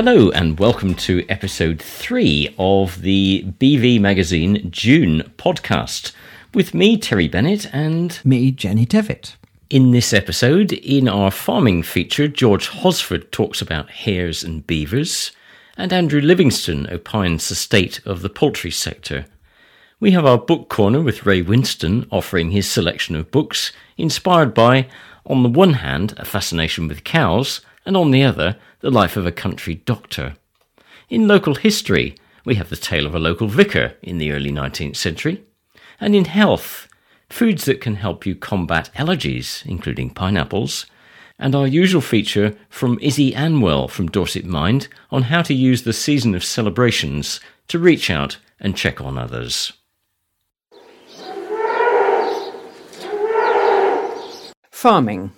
Hello, and welcome to episode three of the BV Magazine June podcast with me, Terry Bennett, and me, Jenny Devitt. In this episode, in our farming feature, George Hosford talks about hares and beavers, and Andrew Livingston opines the state of the poultry sector. We have our book corner with Wayne Winstone offering his selection of books inspired by, on the one hand, a fascination with cows, and on the other, the life of a country doctor. In local history, we have the tale of a local vicar in the early 19th century. And in health, foods that can help you combat allergies, including pineapples, and our usual feature from Izzy Anwell from Dorset Mind on how to use the season of celebrations to reach out and check on others. Farming.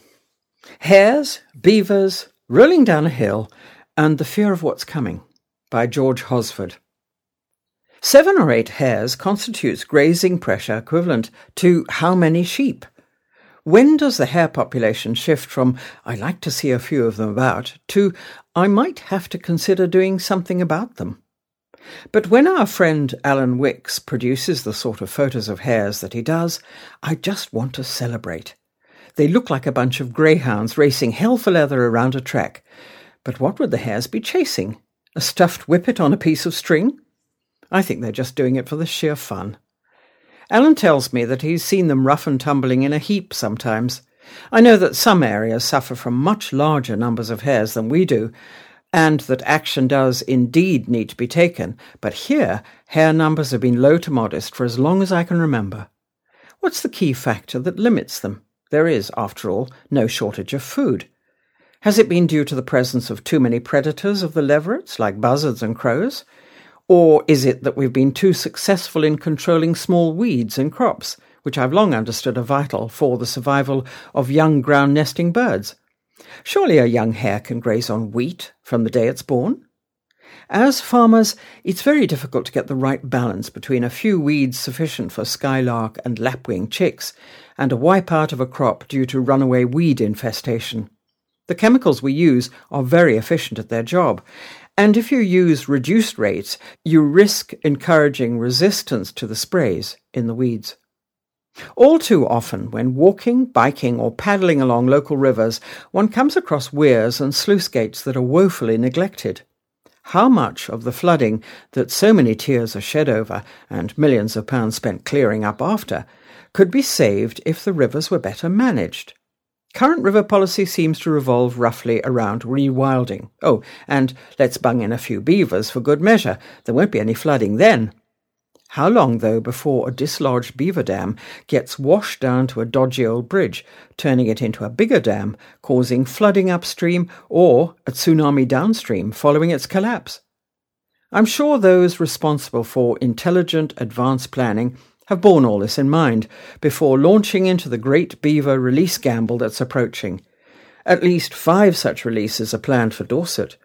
Hares, beavers, rolling down a hill, and the fear of what's coming by George Hosford. Seven or eight hares constitutes grazing pressure equivalent to how many sheep? When does the hare population shift from I like to see a few of them about to I might have to consider doing something about them? But when our friend Alan Wicks produces the sort of photos of hares that he does, I just want to celebrate. They look like a bunch of greyhounds racing hell for leather around a track. But what would the hares be chasing? A stuffed whippet on a piece of string? I think they're just doing it for the sheer fun. Alan tells me that he's seen them rough and tumbling in a heap sometimes. I know that some areas suffer from much larger numbers of hares than we do, and that action does indeed need to be taken, but here hare numbers have been low to modest for as long as I can remember. What's the key factor that limits them? There is, after all, no shortage of food. Has it been due to the presence of too many predators of the leverets, like buzzards and crows? Or is it that we've been too successful in controlling small weeds in crops, which I've long understood are vital for the survival of young ground nesting birds? Surely a young hare can graze on wheat from the day it's born? As farmers, it's very difficult to get the right balance between a few weeds sufficient for skylark and lapwing chicks and a wipeout of a crop due to runaway weed infestation. The chemicals we use are very efficient at their job, and if you use reduced rates, you risk encouraging resistance to the sprays in the weeds. All too often, when walking, biking, or paddling along local rivers, one comes across weirs and sluice gates that are woefully neglected. How much of the flooding that so many tears are shed over and millions of pounds spent clearing up after could be saved if the rivers were better managed? Current river policy seems to revolve roughly around rewilding. Oh, and let's bung in a few beavers for good measure. There won't be any flooding then. How long, though, before a dislodged beaver dam gets washed down to a dodgy old bridge, turning it into a bigger dam, causing flooding upstream or a tsunami downstream following its collapse? I'm sure those responsible for intelligent advanced planning have borne all this in mind before launching into the great beaver release gamble that's approaching. At least five such releases are planned for Dorset.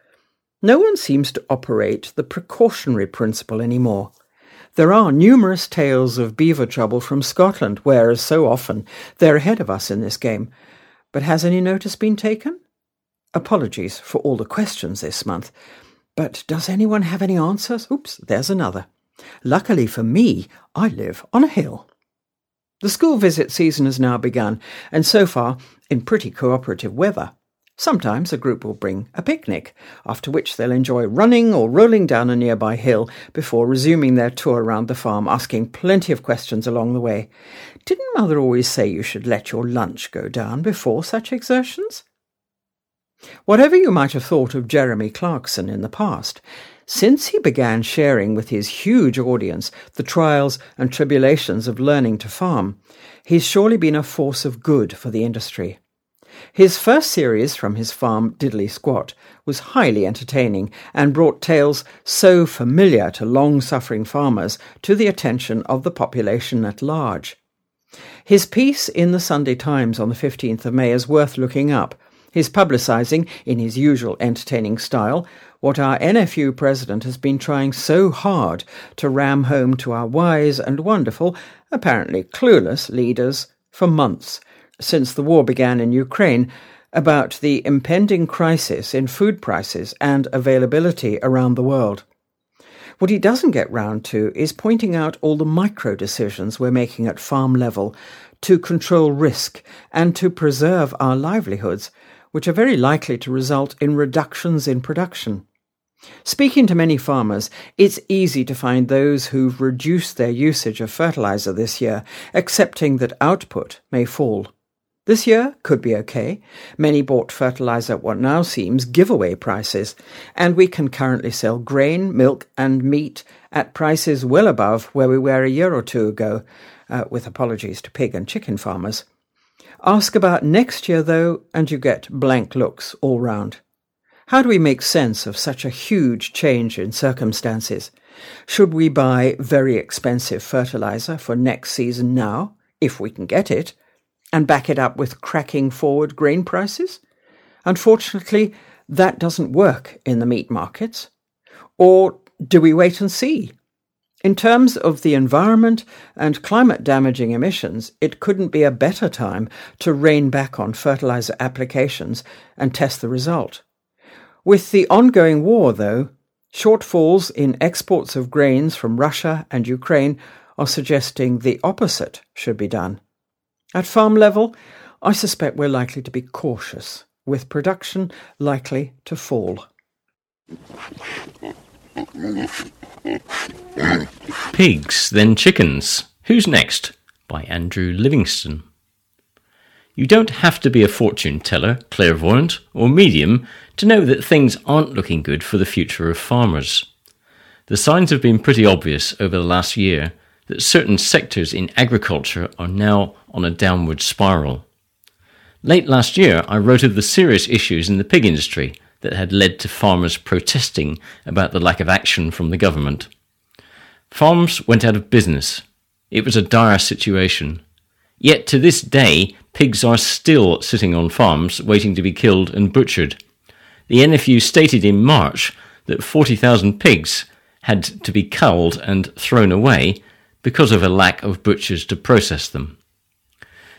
No one seems to operate the precautionary principle anymore. There are numerous tales of beaver trouble from Scotland, where, as so often, they're ahead of us in this game. But has any notice been taken? Apologies for all the questions this month. But does anyone have any answers? Oops, there's another. Luckily for me, I live on a hill. The school visit season has now begun, and so far in pretty cooperative weather. Sometimes a group will bring a picnic, after which they'll enjoy running or rolling down a nearby hill before resuming their tour around the farm, asking plenty of questions along the way. Didn't Mother always say you should let your lunch go down before such exertions? Whatever you might have thought of Jeremy Clarkson in the past, since he began sharing with his huge audience the trials and tribulations of learning to farm, he's surely been a force of good for the industry. His first series from his farm, Diddly Squat, was highly entertaining and brought tales so familiar to long suffering farmers to the attention of the population at large. His piece in the Sunday Times on the 15th of May is worth looking up. His publicising, in his usual entertaining style, what our NFU president has been trying so hard to ram home to our wise and wonderful, apparently clueless leaders for months, since the war began in Ukraine, about the impending crisis in food prices and availability around the world. What he doesn't get round to is pointing out all the micro decisions we're making at farm level to control risk and to preserve our livelihoods, which are very likely to result in reductions in production. Speaking to many farmers, it's easy to find those who've reduced their usage of fertilizer this year, accepting that output may fall. This year could be okay. Many bought fertilizer at what now seems giveaway prices, and we can currently sell grain, milk, and meat at prices well above where we were a year or two ago, uh, with apologies to pig and chicken farmers. Ask about next year, though, and you get blank looks all round. How do we make sense of such a huge change in circumstances? Should we buy very expensive fertilizer for next season now, if we can get it? and back it up with cracking forward grain prices? Unfortunately, that doesn't work in the meat markets. Or do we wait and see? In terms of the environment and climate damaging emissions, it couldn't be a better time to rein back on fertilizer applications and test the result. With the ongoing war, though, shortfalls in exports of grains from Russia and Ukraine are suggesting the opposite should be done. At farm level, I suspect we're likely to be cautious, with production likely to fall. Pigs, then chickens. Who's next? By Andrew Livingston. You don't have to be a fortune teller, clairvoyant, or medium to know that things aren't looking good for the future of farmers. The signs have been pretty obvious over the last year that certain sectors in agriculture are now on a downward spiral. Late last year, I wrote of the serious issues in the pig industry that had led to farmers protesting about the lack of action from the government. Farms went out of business. It was a dire situation. Yet to this day, pigs are still sitting on farms waiting to be killed and butchered. The NFU stated in March that 40,000 pigs had to be culled and thrown away because of a lack of butchers to process them.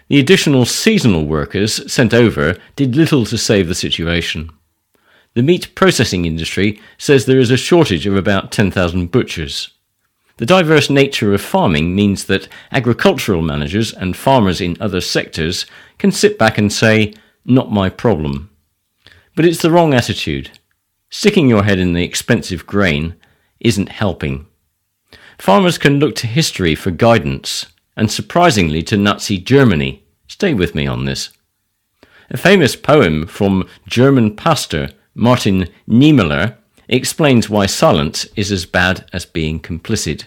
The additional seasonal workers sent over did little to save the situation. The meat processing industry says there is a shortage of about 10,000 butchers. The diverse nature of farming means that agricultural managers and farmers in other sectors can sit back and say, Not my problem. But it's the wrong attitude. Sticking your head in the expensive grain isn't helping. Farmers can look to history for guidance, and surprisingly to Nazi Germany. Stay with me on this. A famous poem from German pastor Martin Niemöller explains why silence is as bad as being complicit.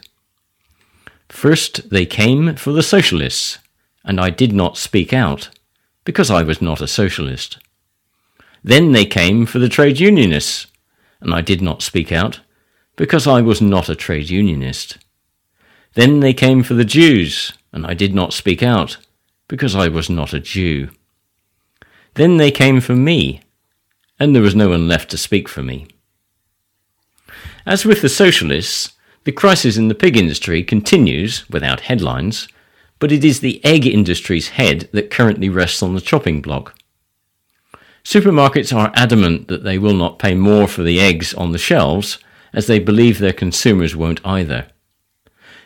First they came for the socialists, and I did not speak out, because I was not a socialist. Then they came for the trade unionists, and I did not speak out, because I was not a trade unionist. Then they came for the Jews, and I did not speak out, because I was not a Jew. Then they came for me, and there was no one left to speak for me. As with the socialists, the crisis in the pig industry continues without headlines, but it is the egg industry's head that currently rests on the chopping block. Supermarkets are adamant that they will not pay more for the eggs on the shelves as they believe their consumers won't either.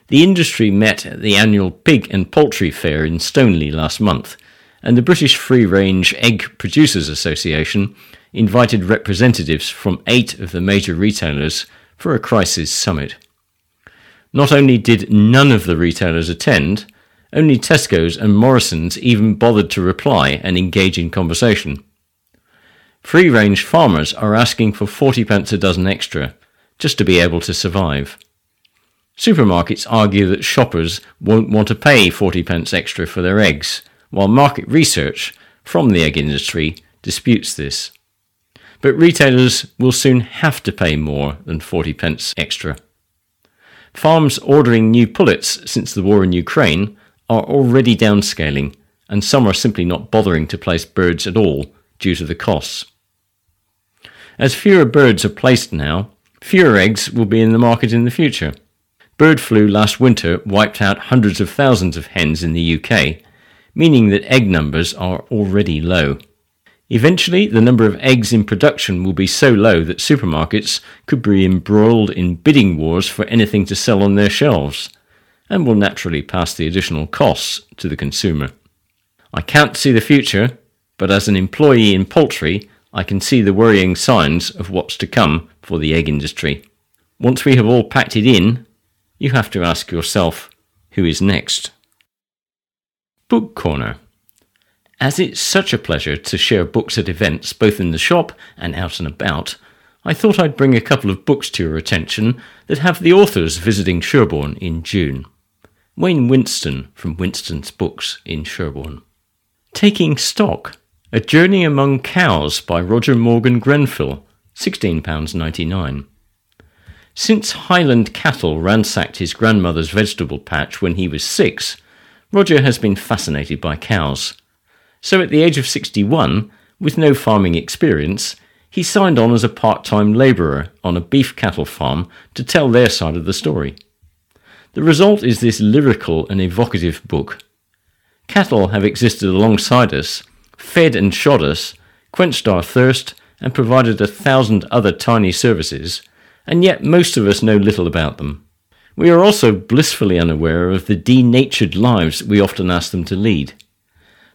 The industry met at the annual Pig and Poultry Fair in Stoneleigh last month, and the British Free Range Egg Producers Association invited representatives from eight of the major retailers for a crisis summit. Not only did none of the retailers attend, only Tesco's and Morrison's even bothered to reply and engage in conversation. Free range farmers are asking for 40 pence a dozen extra, just to be able to survive. Supermarkets argue that shoppers won't want to pay 40 pence extra for their eggs, while market research from the egg industry disputes this. But retailers will soon have to pay more than 40 pence extra. Farms ordering new pullets since the war in Ukraine are already downscaling, and some are simply not bothering to place birds at all due to the costs. As fewer birds are placed now, Fewer eggs will be in the market in the future. Bird flu last winter wiped out hundreds of thousands of hens in the UK, meaning that egg numbers are already low. Eventually, the number of eggs in production will be so low that supermarkets could be embroiled in bidding wars for anything to sell on their shelves, and will naturally pass the additional costs to the consumer. I can't see the future, but as an employee in poultry, I can see the worrying signs of what's to come for the egg industry. Once we have all packed it in, you have to ask yourself who is next. Book Corner. As it's such a pleasure to share books at events, both in the shop and out and about, I thought I'd bring a couple of books to your attention that have the authors visiting Sherborne in June. Wayne Winstone from Winstone's Books in Sherborne. Taking Stock A Journey Among Cows by Roger Morgan Grenfell, £16.99. Since Highland cattle ransacked his grandmother's vegetable patch when he was six, Roger has been fascinated by cows. So at the age of 61, with no farming experience, he signed on as a part time labourer on a beef cattle farm to tell their side of the story. The result is this lyrical and evocative book. Cattle have existed alongside us, fed and shod us, quenched our thirst, and provided a thousand other tiny services, and yet most of us know little about them. We are also blissfully unaware of the denatured lives we often ask them to lead.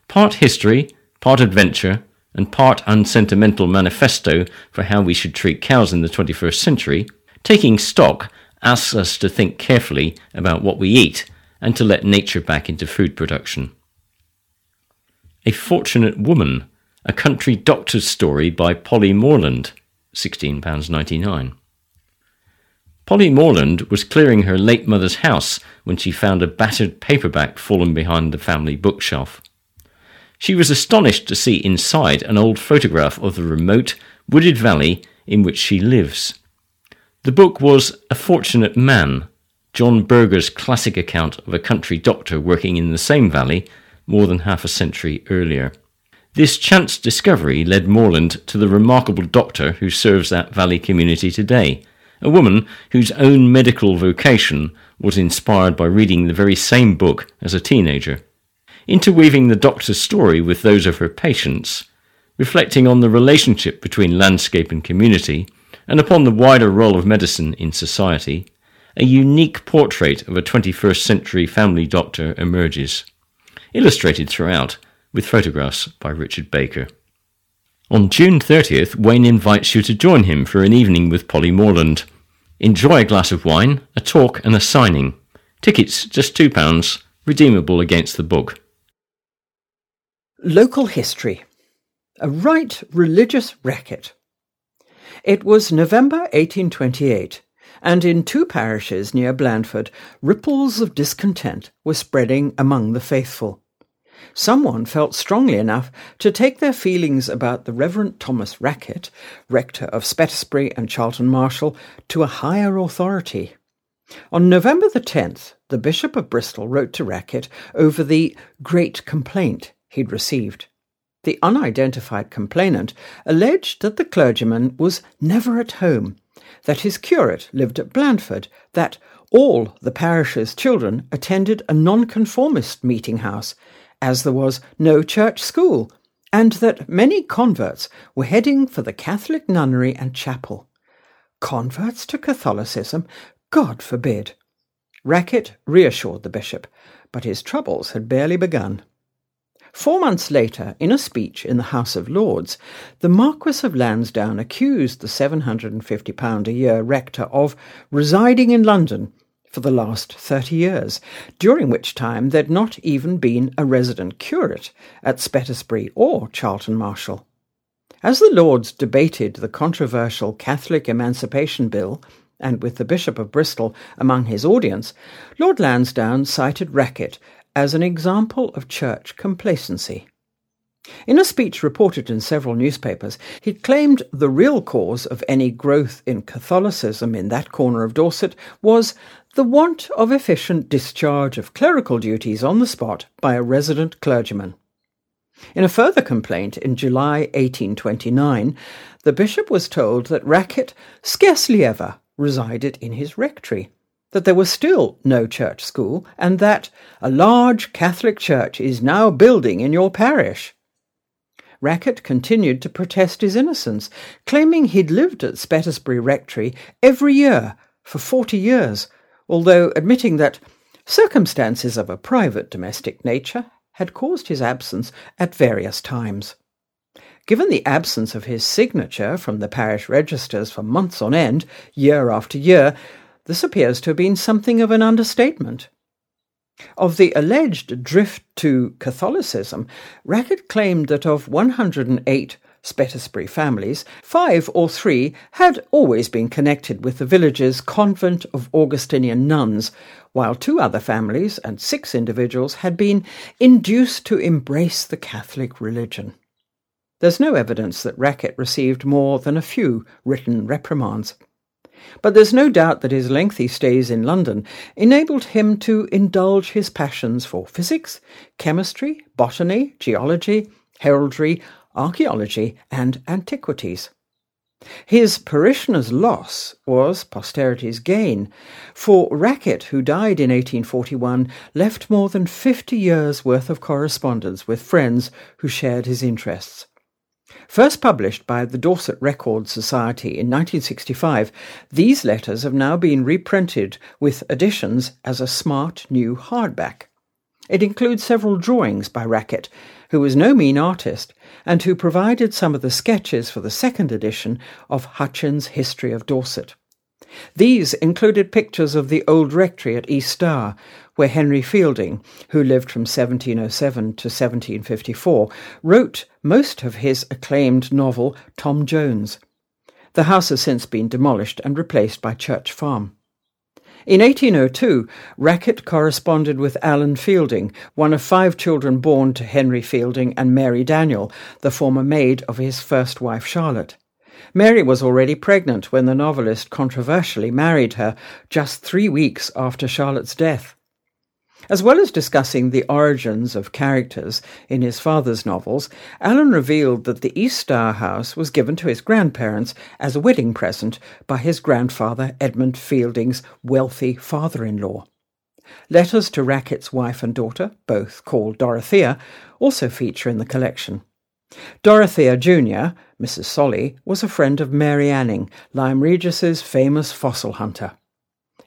Part history, part adventure, and part unsentimental manifesto for how we should treat cows in the 21st century, taking stock asks us to think carefully about what we eat and to let nature back into food production. A Fortunate Woman, a country doctor's story by Polly Morland, £16.99. Polly Morland was clearing her late mother's house when she found a battered paperback fallen behind the family bookshelf. She was astonished to see inside an old photograph of the remote, wooded valley in which she lives. The book was A Fortunate Man, John Berger's classic account of a country doctor working in the same valley more than half a century earlier. This chance discovery led Morland to the remarkable doctor who serves that valley community today, a woman whose own medical vocation was inspired by reading the very same book as a teenager, interweaving the doctor's story with those of her patients, reflecting on the relationship between landscape and community, and upon the wider role of medicine in society, a unique portrait of a 21st century family doctor emerges, illustrated throughout with photographs by Richard Baker. On June 30th, Wayne invites you to join him for an evening with Polly Morland. Enjoy a glass of wine, a talk, and a signing. Tickets just £2, redeemable against the book. Local history. A right religious racket. It was November 1828, and in two parishes near Blandford, ripples of discontent were spreading among the faithful someone felt strongly enough to take their feelings about the Reverend Thomas Rackett, rector of Spetisbury and Charlton Marshall, to a higher authority. On November the 10th, the Bishop of Bristol wrote to Rackett over the great complaint he'd received. The unidentified complainant alleged that the clergyman was never at home, that his curate lived at Blandford, that all the parish's children attended a nonconformist meeting house, as there was no church school, and that many converts were heading for the Catholic nunnery and chapel. Converts to Catholicism? God forbid! Rackett reassured the bishop, but his troubles had barely begun. Four months later, in a speech in the House of Lords, the Marquis of Lansdowne accused the £750 a year rector of residing in London for the last 30 years, during which time there'd not even been a resident curate at Spetisbury or Charlton Marshall. As the Lords debated the controversial Catholic Emancipation Bill, and with the Bishop of Bristol among his audience, Lord Lansdowne cited Rackett as an example of church complacency. In a speech reported in several newspapers, he claimed the real cause of any growth in Catholicism in that corner of Dorset was the want of efficient discharge of clerical duties on the spot by a resident clergyman. In a further complaint in July 1829, the bishop was told that Rackett scarcely ever resided in his rectory, that there was still no church school, and that a large Catholic church is now building in your parish. Rackett continued to protest his innocence, claiming he'd lived at Spetisbury Rectory every year for 40 years, although admitting that circumstances of a private domestic nature had caused his absence at various times. Given the absence of his signature from the parish registers for months on end, year after year, this appears to have been something of an understatement. Of the alleged drift to Catholicism, Rackett claimed that of 108 Spetisbury families, five or three had always been connected with the village's convent of Augustinian nuns, while two other families and six individuals had been induced to embrace the Catholic religion. There's no evidence that Rackett received more than a few written reprimands. But there's no doubt that his lengthy stays in London enabled him to indulge his passions for physics, chemistry, botany, geology, heraldry, archaeology, and antiquities. His parishioners' loss was posterity's gain, for Rackett, who died in 1841, left more than 50 years' worth of correspondence with friends who shared his interests. First published by the Dorset Record Society in 1965, these letters have now been reprinted with additions as a smart new hardback. It includes several drawings by Rackett, who was no mean artist, and who provided some of the sketches for the second edition of Hutchins' History of Dorset. These included pictures of the old rectory at East Stour, where Henry Fielding, who lived from 1707 to 1754, wrote most of his acclaimed novel Tom Jones. The house has since been demolished and replaced by Church Farm. In 1802, Rackett corresponded with Allen Fielding, one of five children born to Henry Fielding and Mary Daniel, the former maid of his first wife Charlotte. Mary was already pregnant when the novelist controversially married her just three weeks after Charlotte's death. As well as discussing the origins of characters in his father's novels, Allen revealed that the East Stour house was given to his grandparents as a wedding present by his grandfather Edmund Fielding's wealthy father in law. Letters to Rackett's wife and daughter, both called Dorothea, also feature in the collection. Dorothea Jr., Mrs. Solly, was a friend of Mary Anning, Lyme Regis's famous fossil hunter.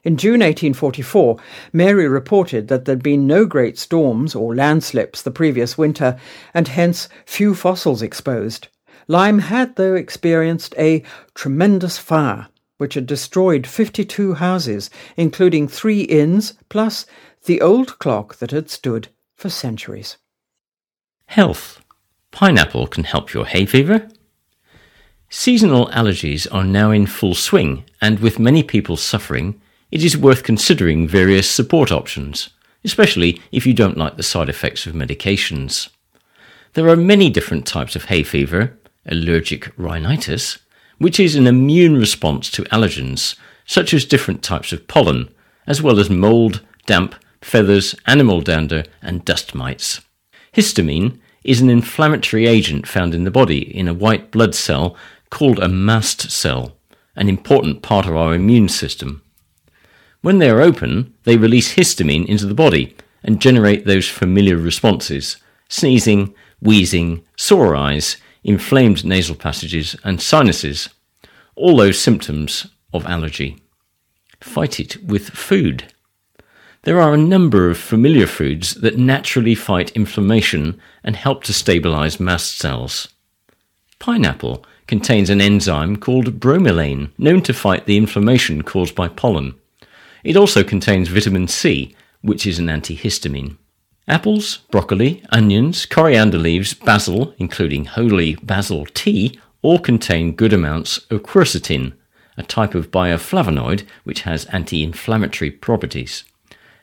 In June 1844, Mary reported that there'd been no great storms or landslips the previous winter, and hence few fossils exposed. Lyme had, though, experienced a tremendous fire, which had destroyed 52 houses, including three inns, plus the old clock that had stood for centuries. Health. Pineapple can help your hay fever. Seasonal allergies are now in full swing, and with many people suffering, it is worth considering various support options, especially if you don't like the side effects of medications. There are many different types of hay fever, allergic rhinitis, which is an immune response to allergens, such as different types of pollen, as well as mold, damp, feathers, animal dander, and dust mites. Histamine is an inflammatory agent found in the body in a white blood cell called a mast cell, an important part of our immune system. When they are open, they release histamine into the body and generate those familiar responses sneezing, wheezing, sore eyes, inflamed nasal passages, and sinuses, all those symptoms of allergy. Fight it with food. There are a number of familiar foods that naturally fight inflammation and help to stabilize mast cells. Pineapple contains an enzyme called bromelain, known to fight the inflammation caused by pollen. It also contains vitamin C, which is an antihistamine. Apples, broccoli, onions, coriander leaves, basil, including holy basil tea, all contain good amounts of quercetin, a type of bioflavonoid which has anti inflammatory properties.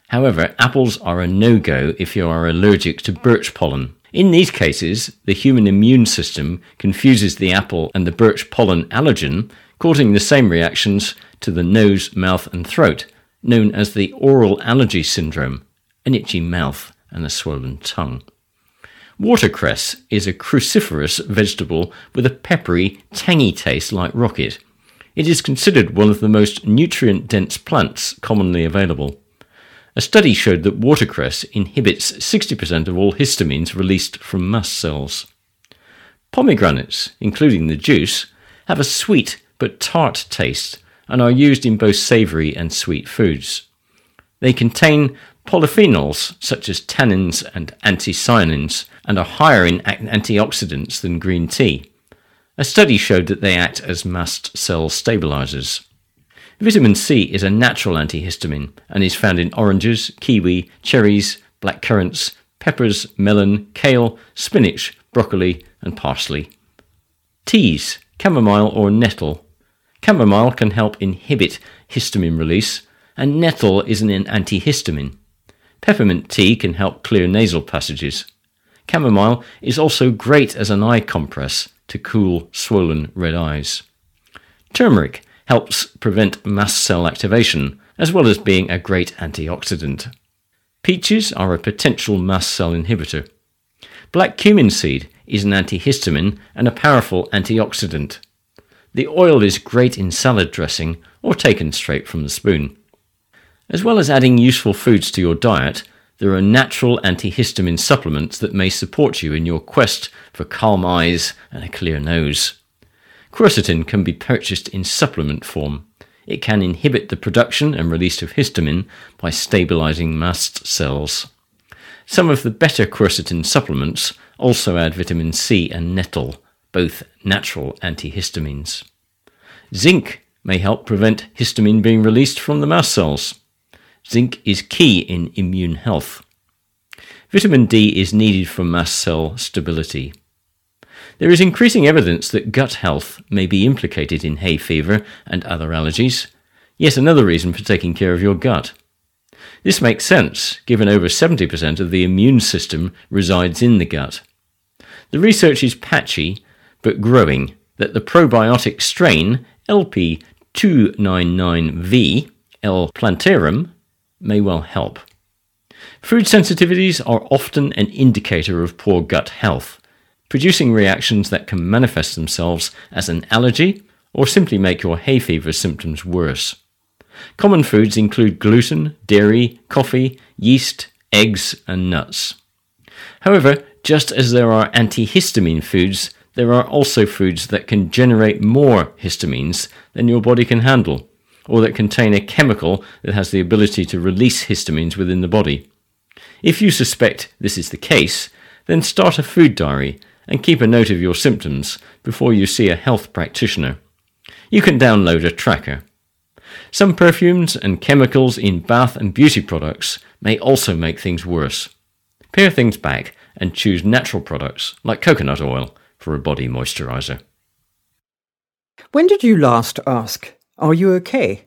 However, apples are a no go if you are allergic to birch pollen. In these cases, the human immune system confuses the apple and the birch pollen allergen, causing the same reactions to the nose, mouth, and throat, known as the oral allergy syndrome, an itchy mouth and a swollen tongue. Watercress is a cruciferous vegetable with a peppery, tangy taste like rocket. It is considered one of the most nutrient dense plants commonly available. A study showed that watercress inhibits 60% of all histamines released from mast cells. Pomegranates, including the juice, have a sweet but tart taste and are used in both savoury and sweet foods. They contain polyphenols such as tannins and anthocyanins and are higher in antioxidants than green tea. A study showed that they act as mast cell stabilizers. Vitamin C is a natural antihistamine and is found in oranges, kiwi, cherries, black currants, peppers, melon, kale, spinach, broccoli, and parsley. Teas, chamomile or nettle. Chamomile can help inhibit histamine release, and nettle is an antihistamine. Peppermint tea can help clear nasal passages. Chamomile is also great as an eye compress to cool swollen red eyes. Turmeric helps prevent mast cell activation, as well as being a great antioxidant. Peaches are a potential mast cell inhibitor. Black cumin seed is an antihistamine and a powerful antioxidant. The oil is great in salad dressing or taken straight from the spoon. As well as adding useful foods to your diet, there are natural antihistamine supplements that may support you in your quest for calm eyes and a clear nose. Quercetin can be purchased in supplement form. It can inhibit the production and release of histamine by stabilizing mast cells. Some of the better quercetin supplements also add vitamin C and nettle, both natural antihistamines. Zinc may help prevent histamine being released from the mast cells. Zinc is key in immune health. Vitamin D is needed for mast cell stability. There is increasing evidence that gut health may be implicated in hay fever and other allergies, yet another reason for taking care of your gut. This makes sense, given over 70% of the immune system resides in the gut. The research is patchy, but growing, that the probiotic strain LP299V, L. plantarum, may well help. Food sensitivities are often an indicator of poor gut health producing reactions that can manifest themselves as an allergy or simply make your hay fever symptoms worse. Common foods include gluten, dairy, coffee, yeast, eggs, and nuts. However, just as there are antihistamine foods, there are also foods that can generate more histamines than your body can handle, or that contain a chemical that has the ability to release histamines within the body. If you suspect this is the case, then start a food diary and keep a note of your symptoms before you see a health practitioner. You can download a tracker. Some perfumes and chemicals in bath and beauty products may also make things worse. Pare things back and choose natural products like coconut oil for a body moisturizer. When did you last ask, Are you okay?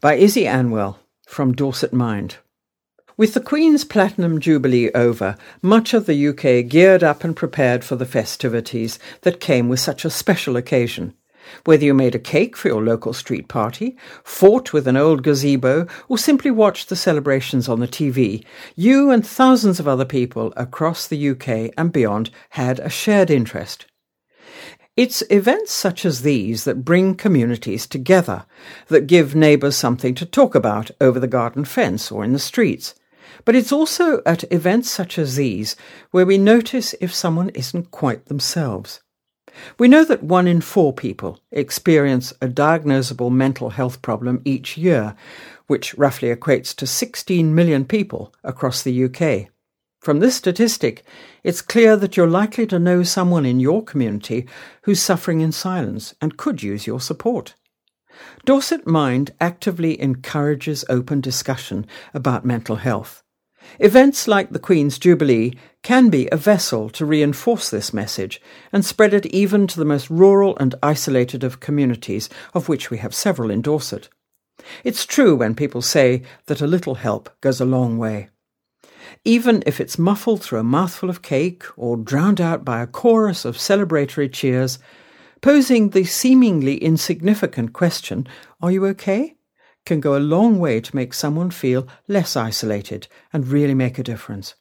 by Izzy Anwell from Dorset Mind. With the Queen's Platinum Jubilee over, much of the UK geared up and prepared for the festivities that came with such a special occasion. Whether you made a cake for your local street party, fought with an old gazebo, or simply watched the celebrations on the TV, you and thousands of other people across the UK and beyond had a shared interest. It's events such as these that bring communities together, that give neighbours something to talk about over the garden fence or in the streets, but it's also at events such as these where we notice if someone isn't quite themselves. We know that one in four people experience a diagnosable mental health problem each year, which roughly equates to 16 million people across the UK. From this statistic, it's clear that you're likely to know someone in your community who's suffering in silence and could use your support. Dorset Mind actively encourages open discussion about mental health. Events like the Queen's Jubilee can be a vessel to reinforce this message and spread it even to the most rural and isolated of communities, of which we have several in Dorset. It's true when people say that a little help goes a long way. Even if it's muffled through a mouthful of cake or drowned out by a chorus of celebratory cheers, posing the seemingly insignificant question, Are you okay? can go a long way to make someone feel less isolated and really make a difference.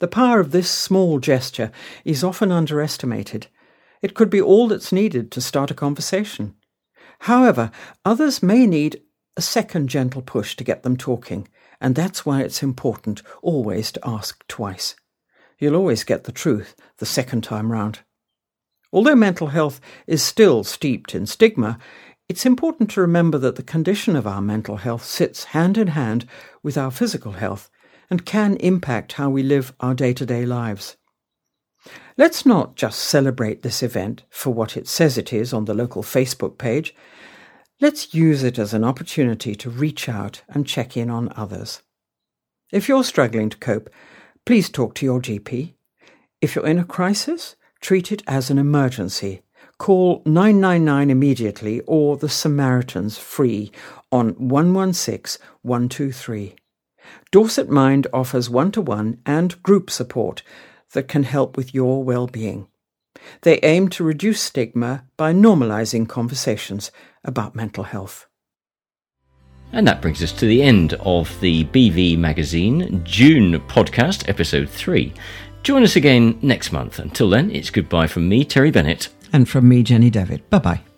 The power of this small gesture is often underestimated. It could be all that's needed to start a conversation. However, others may need a second gentle push to get them talking, and that's why it's important always to ask twice. You'll always get the truth the second time round. Although mental health is still steeped in stigma, it's important to remember that the condition of our mental health sits hand in hand with our physical health and can impact how we live our day to day lives. Let's not just celebrate this event for what it says it is on the local Facebook page. Let's use it as an opportunity to reach out and check in on others. If you're struggling to cope, please talk to your GP. If you're in a crisis, treat it as an emergency. Call 999 immediately or the Samaritans free on 116 123. Dorset Mind offers one to one and group support that can help with your well being. They aim to reduce stigma by normalising conversations about mental health. And that brings us to the end of the BV Magazine June podcast, episode 3. Join us again next month. Until then, it's goodbye from me, Terry Bennett. And from me, Jenny Devitt. Bye bye.